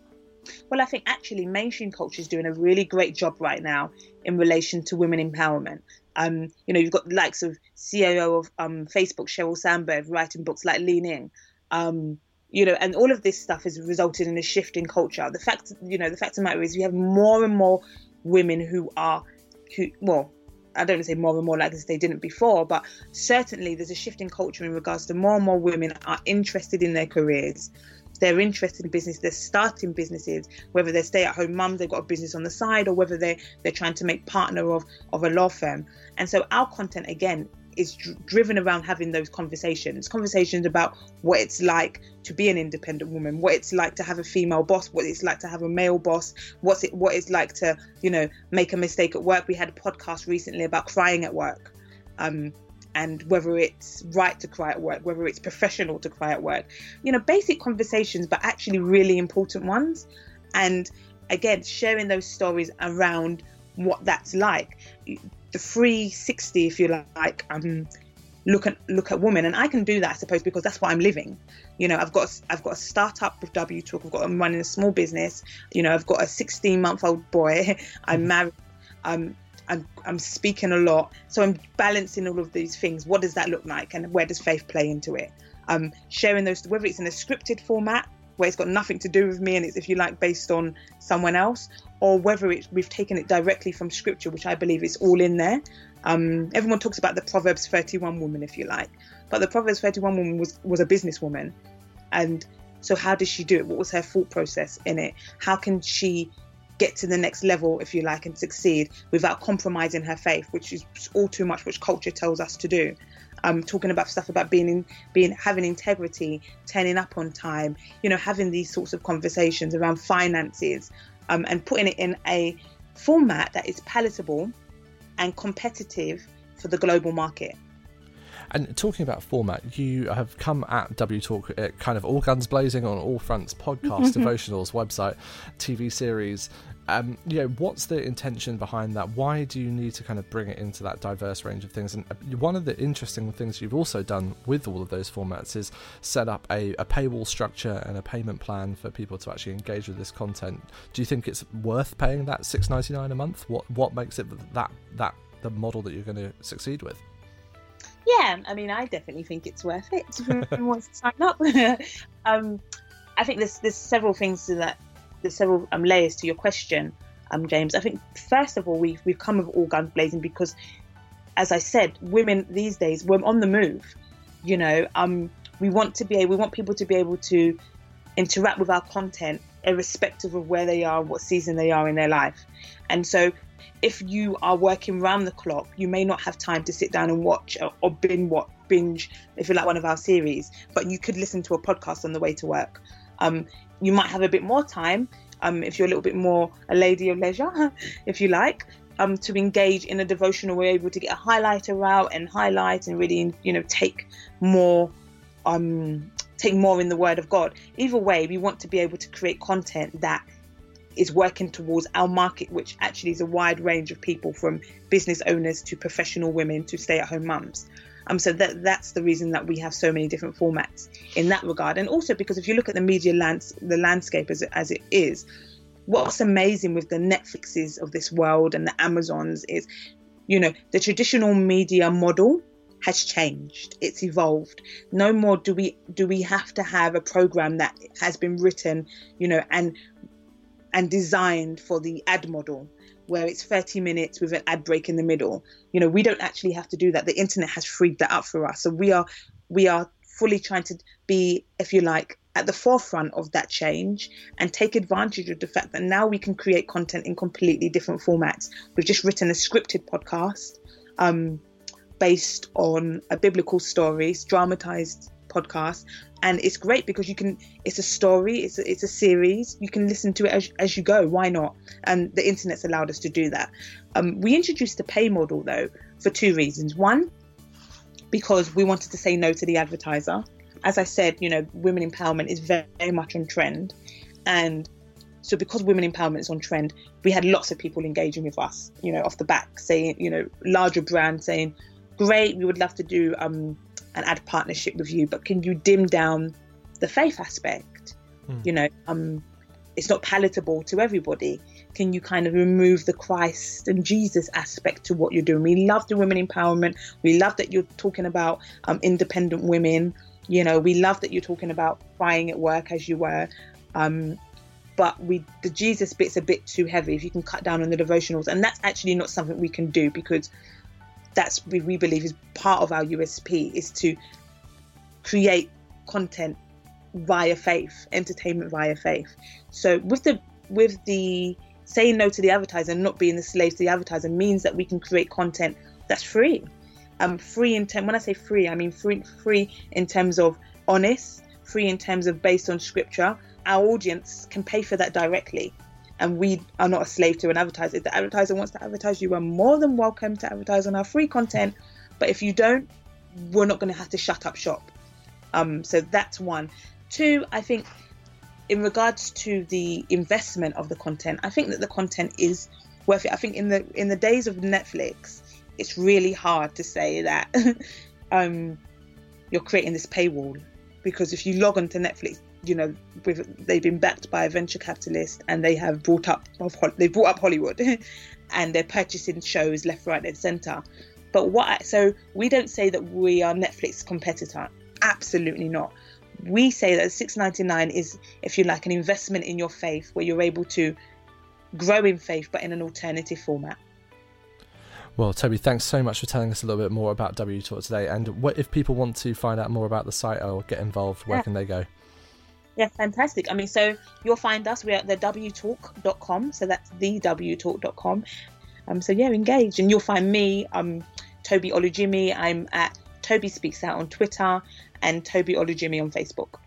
Well, I think actually mainstream culture is doing a really great job right now in relation to women empowerment. Um, you know, you've got the likes of CEO of um, Facebook, Sheryl Sandberg, writing books like Lean In. Um, you know, and all of this stuff has resulted in a shift in culture. The fact, you know, the fact of the matter is, we have more and more women who are, who, well, I don't want to say more and more like this they didn't before, but certainly there's a shift in culture in regards to more and more women are interested in their careers. They're interested in business. They're starting businesses, whether they're stay-at-home mums, they've got a business on the side, or whether they're they're trying to make partner of of a law firm. And so our content again is dr- driven around having those conversations conversations about what it's like to be an independent woman what it's like to have a female boss what it's like to have a male boss what's it what it's like to you know make a mistake at work. We had a podcast recently about crying at work um, and whether it's right to cry at work whether it's professional to cry at work you know basic conversations but actually really important ones. And again sharing those stories around what that's like the 360, if you like, um, look at look at women, and I can do that, I suppose, because that's what I'm living. You know, I've got I've got a startup with WTalk. I've got I'm running a small business. You know, I've got a 16 month old boy. I'm mm-hmm. married. I'm I'm, I'm speaking a lot, so I'm balancing all of these things. What does that look like, and where does faith play into it? Um, sharing those, whether it's in a scripted format where it's got nothing to do with me and it's, if you like, based on someone else, or whether it's, we've taken it directly from scripture, which I believe is all in there. Um, everyone talks about the Proverbs 31 woman, if you like, but the Proverbs 31 woman was, was a businesswoman. And so, how did she do it? What was her thought process in it? How can she get to the next level, if you like, and succeed without compromising her faith, which is all too much, which culture tells us to do? um, talking about stuff about being in, being having integrity, turning up on time, you know, having these sorts of conversations around finances, um, and putting it in a format that is palatable and competitive for the global market. And talking about format, you have come at WTalk uh, kind of all guns blazing on all fronts podcast, devotionals, website, TV series, um, you know, what's the intention behind that? Why do you need to kind of bring it into that diverse range of things? And uh, one of the interesting things you've also done with all of those formats is set up a, a paywall structure and a payment plan for people to actually engage with this content. Do you think it's worth paying that six ninety nine a month? What what makes it that that the model that you're going to succeed with? Yeah, I mean, I definitely think it's worth it. Wants to sign up? um, I think there's there's several things to that there's several um, layers to your question, um, James. I think first of all we've we've come with all guns blazing because, as I said, women these days we're on the move. You know, um, we want to be we want people to be able to interact with our content irrespective of where they are, what season they are in their life, and so. If you are working round the clock, you may not have time to sit down and watch or, binge, binge, if you like, one of our series. But you could listen to a podcast on the way to work. Um, you might have a bit more time um, if you're a little bit more a lady of leisure, if you like, um, to engage in a devotional. We're able to get a highlighter out and highlight and really, you know, take more, um, take more in the Word of God. Either way, we want to be able to create content that is working towards our market, which actually is a wide range of people from business owners to professional women to stay-at-home mums. Um, so that that's the reason that we have so many different formats in that regard, and also because if you look at the media lands, the landscape as it, as it is, what's amazing with the Netflixes of this world and the Amazons is, you know, the traditional media model has changed. It's evolved. No more do we do we have to have a program that has been written, you know, and and designed for the ad model where it's 30 minutes with an ad break in the middle. You know, we don't actually have to do that. The internet has freed that up for us. So we are we are fully trying to be, if you like, at the forefront of that change and take advantage of the fact that now we can create content in completely different formats. We've just written a scripted podcast um, based on a biblical story, dramatized podcast and it's great because you can it's a story it's a, it's a series you can listen to it as, as you go why not? And the internet's allowed us to do that. Um, we introduced the pay model though for two reasons. One because we wanted to say no to the advertiser. As i said you know women empowerment is very, very much on trend. And so because women empowerment is on trend we had lots of people engaging with us you know off the back saying you know larger brands saying great we would love to do um, an ad partnership with you, but can you dim down the faith aspect? Mm. You know, um, it's not palatable to everybody. Can you kind of remove the Christ and Jesus aspect to what you're doing? We love the women empowerment. We love that you're talking about um, independent women. You know, we love that you're talking about crying at work as you were. Um, but we the Jesus bit's a bit too heavy. If you can cut down on the devotionals, and that's actually not something we can do because that's we, we believe is part of our USP is to create content via faith, entertainment via faith. So with the with the saying no to the advertiser and not being the slave to the advertiser means that we can create content that's free. Um, free in term when I say free, I mean free free in terms of honest, free in terms of based on scripture. Our audience can pay for that directly and we are not a slave to an advertiser. If the advertiser wants to advertise, you are more than welcome to advertise on our free content. But if you don't, we're not going to have to shut up shop. Um, so that's one. Two, I think in regards to the investment of the content, I think that the content is worth it. I think in the in the days of Netflix, it's really hard to say that um, you're creating this paywall because if you log on to Netflix, you know, with, they've been backed by a venture capitalist and they have brought up they brought up Hollywood, and they're purchasing shows left, right, and centre. But what? So we don't say that we are Netflix competitor. Absolutely not. we say that 6.99 is, if you like, an investment in your faith, where you're able to grow in faith, but in an alternative format. Well, Tobi, thanks so much for telling us a little bit more about WTalk today. And what if people want to find out more about the site or get involved? Where Yeah. can they go? Yeah, fantastic. I mean, so you'll find us. We're at the wtalk.com. So that's the wtalk.com. Um, so yeah, engage. And you'll find me, um, Tobi Olujinmi. I'm at Tobi Speaks Out on Twitter and Tobi Olujinmi on Facebook.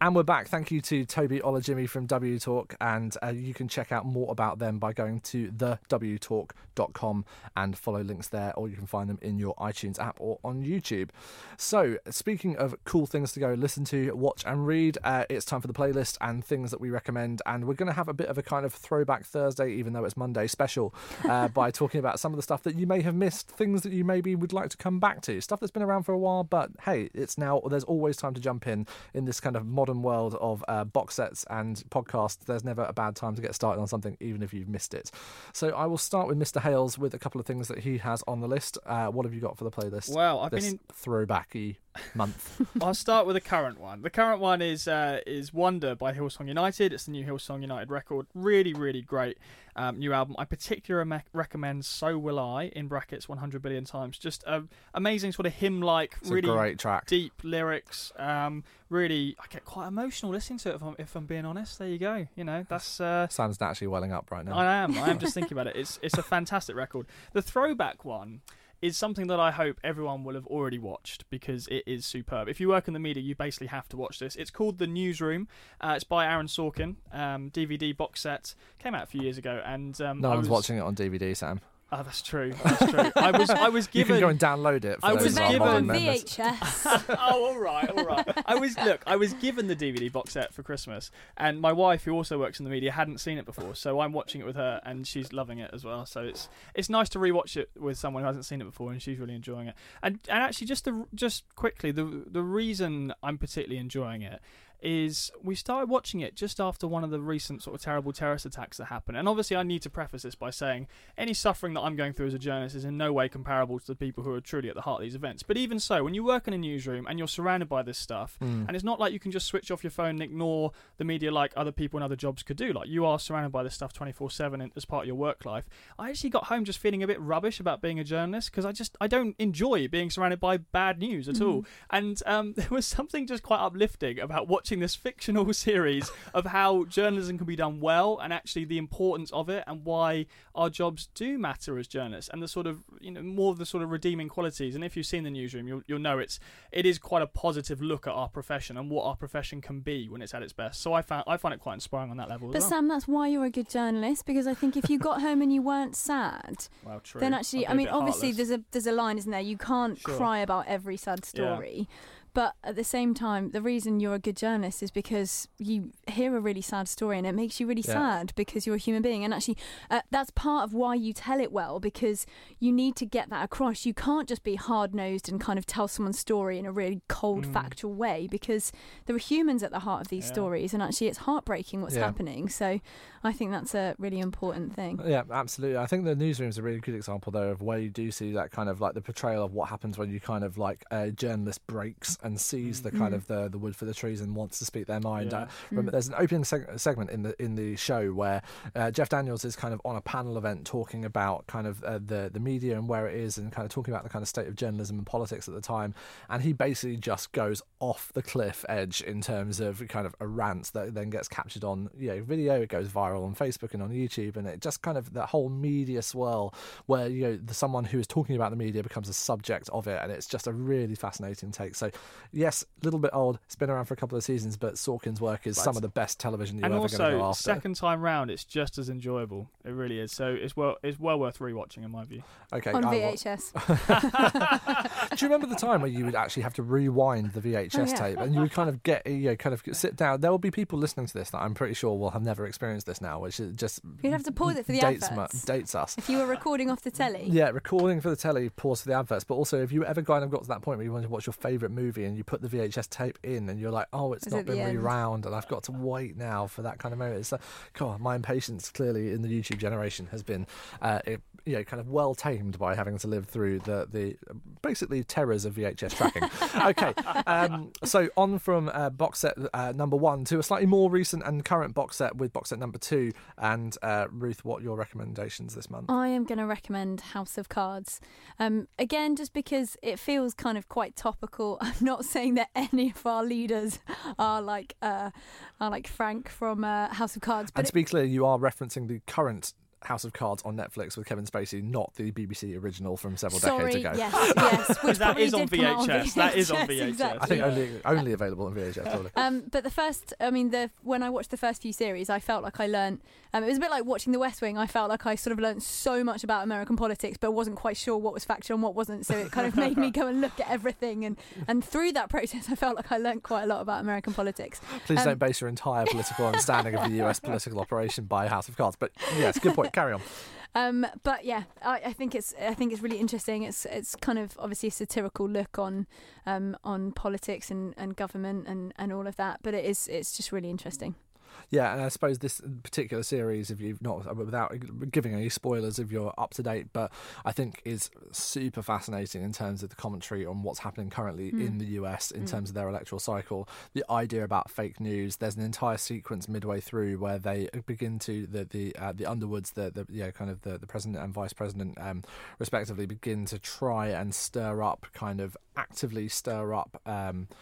And we're back. Thank you to Tobi Olujinmi from WTalk, and uh, you can check out more about them by going to thewtalk.com and follow links there, or you can find them in your iTunes app or on YouTube. So, speaking of cool things to go listen to, watch, and read, uh, it's time for the playlist and things that we recommend. And we're going to have a bit of a kind of throwback Thursday, even though it's Monday special, uh, by talking about some of the stuff that you may have missed, things that you maybe would like to come back to, stuff that's been around for a while, but hey, it's now, there's always time to jump in in this kind of modern world of uh, box sets and podcasts. There's never a bad time to get started on something, even if you've missed it. So I will start with Mr. Hailes with a couple of things that he has on the list. Uh, what have you got for the playlist? Well, I've been in- throwbacky month. I'll start with the current one. The current one is uh, is Wonder by Hillsong United. It's the new Hillsong United record. Really, really great um, new album. I particularly me- recommend "So Will I" in brackets 100 billion times. Just a amazing sort of hymn-like, really great track. deep lyrics. Um, really, I get quite emotional listening to it. If I'm, if I'm being honest, there you go. You know, that's. Uh, Sounds naturally welling up right now. I am. I am just thinking about it. It's it's a fantastic record. The throwback one is something that I hope everyone will have already watched because it is superb. If you work in the media, you basically have to watch this. It's called The Newsroom. Uh, it's by Aaron Sorkin. Um, DVD box set came out a few years ago, and um, no I one's was, watching it on DVD, Sam. Oh, that's true. That's true. I was I was given. You given. can go and download it. For I was given- modern on members. VHS. oh, all right, all right. I was look. I was given the DVD box set for Christmas, and my wife, who also works in the media, hadn't seen it before, so I'm watching it with her, and she's loving it as well. So it's it's nice to rewatch it with someone who hasn't seen it before, and she's really enjoying it. And and actually, just the just quickly, the the reason I'm particularly enjoying it is we started watching it just after one of the recent sort of terrible terrorist attacks that happened. And obviously, I need to preface this by saying any suffering that I'm going through as a journalist is in no way comparable to the people who are truly at the heart of these events. But even so, when you work in a newsroom and you're surrounded by this stuff, Mm. and it's not like you can just switch off your phone and ignore the media like other people in other jobs could do. Like you are surrounded by this stuff 24 7 as part of your work life. I actually got home just feeling a bit rubbish about being a journalist because I just I don't enjoy being surrounded by bad news at all. And um, there was something just quite uplifting about watching this fictional series of how journalism can be done well and actually the importance of it and why our jobs do matter as journalists and the sort of you know more of the sort of redeeming qualities. And if you've seen the newsroom, you'll you'll know it's it is quite a positive look at our profession and what our profession can be when it's at its best. So I found I find it quite inspiring on that level. But well. Sam, that's why you're a good journalist because I think if you got home and you weren't sad, well, then actually, I mean, obviously heartless. there's a there's a line, isn't there? You can't Sure. cry about every sad Yeah. But at the same time, the reason you're a good journalist is because you hear a really sad story and it makes you really Yeah. sad because you're a human being. And actually, uh, that's part of why you tell it well because you need to get that across. You can't just be hard nosed and kind of tell someone's story in a really cold, Mm. factual way because there are humans at the heart of these Yeah. stories. And actually, it's heartbreaking what's Yeah. happening. So I think that's a really important thing. Yeah, absolutely. I think the newsroom is a really good example, though, of where you do see that kind of like the portrayal of what happens when you kind of like a journalist breaks and sees the kind Mm. of the, the wood for the trees and wants to speak their mind. Yeah. Uh, remember, Mm. there's an opening seg- segment in the in the show where uh, Jeff Daniels is kind of on a panel event talking about kind of uh, the the media and where it is, and kind of talking about the kind of state of journalism and politics at the time. And he basically just goes off the cliff edge in terms of kind of a rant that then gets captured on you know video. It goes viral on Facebook and on YouTube, and it just kind of that whole media swirl where you know the, someone who is talking about the media becomes a subject of it, and it's just a really fascinating take. So, yes, a little bit old. It's been around for a couple of seasons, but Sorkin's work is But- some of the best television you're and ever going to go also after. second time round, it's just as enjoyable. It really is. So it's well it's well worth rewatching in my view. okay, On I will- VHS. Do you remember the time where you would actually have to rewind the VHS Oh, yeah. tape, and you would kind of get, you know, kind of sit down? There will be people listening to this that I'm pretty sure will have never experienced this now, which is just You'd have to pause it for the dates, mu- adverts. dates us. If you were recording off the telly. Yeah, recording for the telly, pause for the adverts. But also, if you ever kind of got to that point where you wanted to watch your favourite movie movie and you put the VHS tape in and you're like, oh, it's Is not it been rewound and I've got to wait now for that kind of moment. It's like, God, my impatience clearly in the YouTube generation has been, uh, it, you know, kind of well tamed by having to live through the the basically terrors of VHS tracking. okay, um, so on from uh, box set uh, number one to a slightly more recent and current box set with box set number two. And uh, Ruth, what are your recommendations this month? I am going to recommend House of Cards. Um, again, just because it feels kind of quite topical. I'm not saying that any of our leaders are like uh, are like Frank from uh, House of Cards, but And to be clear, you are referencing the current House of Cards on Netflix with Kevin Spacey, not the BBC original from several sorry, decades ago. yes, yes, which That probably is on did come out VHS. That is on VHS. exactly. I think only only available on VHS. Probably. Um, but the first, I mean, the when I watched the first few series, I felt like I learned. Um, it was a bit like watching The West Wing. I felt like I sort of learned so much about American politics, but wasn't quite sure what was factual and what wasn't. So it kind of made me go and look at everything, and and through that process, I felt like I learned quite a lot about American politics. Please um, don't base your entire political understanding of the US political operation by House of Cards. But yes, good point. Carry on. Um, but yeah, I, I think it's I think it's really interesting. It's it's kind of obviously a satirical look on um, on politics and, and government and, and all of that. But it is it's just really interesting. Yeah, and I suppose this particular series, if you've not, without giving any spoilers, if you're up to date, but I think is super fascinating in terms of the commentary on what's happening currently Mm. in the US in Mm. terms of their electoral cycle. The idea about fake news. There's an entire sequence midway through where they begin to the the uh, the Underwoods, the the yeah, kind of the the president and vice president, um, respectively, begin to try and stir up, kind of actively stir up. Um, uh,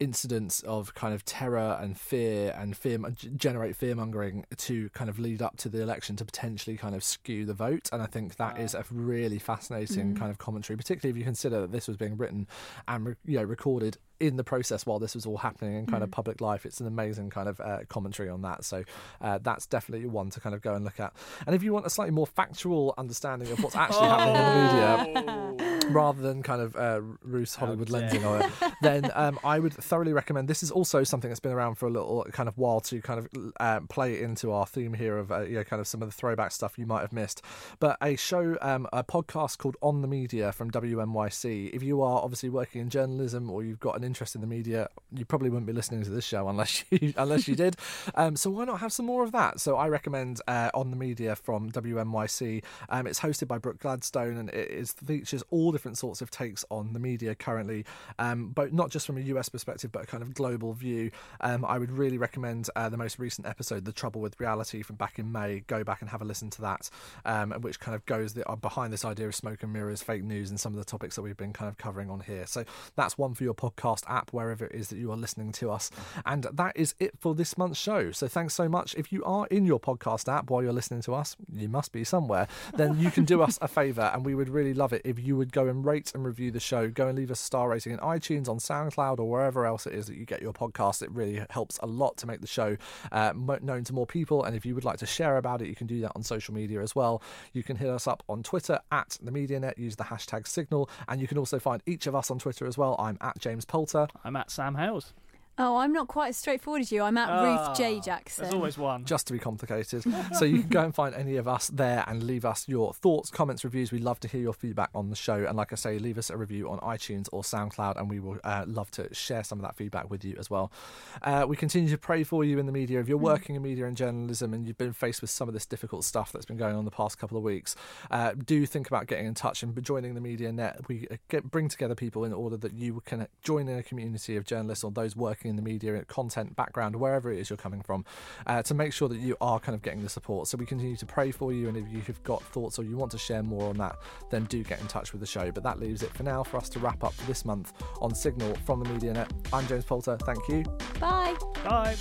incidents of kind of terror and fear and fear generate fear mongering to kind of lead up to the election to potentially kind of skew the vote and I think that is a really fascinating Mm. kind of commentary particularly if you consider that this was being written and re- you know recorded in the process while this was all happening in kind of Mm. public life it's an amazing kind of uh, commentary on that so uh, that's definitely one to kind of go and look at and if you want a slightly more factual understanding of what's actually happening in the media rather than kind of uh, Ruth's Hollywood dare. lensing on it, then um, I would thoroughly recommend. This is also something that's been around for a little kind of while to kind of uh, play into our theme here of uh, you know kind of some of the throwback stuff you might have missed. But a show, um, a podcast called On the Media from WNYC. If you are obviously working in journalism or you've got an interest in the media, you probably wouldn't be listening to this show unless you unless you did. Um, so why not have some more of that? So I recommend uh, On the Media from WNYC. Um, it's hosted by Brooke Gladstone and it is, features all different sorts of takes on the media currently, um, but not just from a US perspective, but a kind of global view. Um, I would really recommend uh, the most recent episode, The Trouble with Reality, from back in May. Go back and have a listen to that, um, which kind of goes the, uh, behind this idea of smoke and mirrors, fake news, and some of the topics that we've been kind of covering on here. So that's one for your podcast app, wherever it is that you are listening to us. And that is it for this month's show. So thanks so much. If you are in your podcast app while you're listening to us, you must be somewhere, then you can do us a favour, and we would really love it if you would go and rate and review the show. Go and leave a star rating in iTunes, on SoundCloud, or wherever else it is that you get your podcast. It really helps a lot to make the show uh, known to more people. And if you would like to share about it, you can do that on social media as well. You can hit us up on Twitter at the MediaNet, use the hashtag Signal, and you can also find each of us on Twitter as well. I'm at James Poulter. I'm at Sam Hailes. Oh, I'm not quite as straightforward as you. I'm at Ah, Ruth J Jackson. There's always one. just to be complicated. so you can go and find any of us there and leave us your thoughts, comments, reviews. We'd love to hear your feedback on the show. And like I say, leave us a review on iTunes or SoundCloud, and we will uh, love to share some of that feedback with you as well. Uh, we continue to pray for you in the media. If you're working in media and journalism and you've been faced with some of this difficult stuff that's been going on the past couple of weeks, uh, do think about getting in touch and joining the Media Net. We uh, get, bring together people in order that you can join in a community of journalists or those working in the media, content background, wherever it is you're coming from, uh, to make sure that you are kind of getting the support. So we continue to pray for you, and if you've got thoughts or you want to share more on that, then do get in touch with the show. But that leaves it for now for us to wrap up this month on Signal from the Media Net. I'm James Poulter. Thank you. Bye. Bye.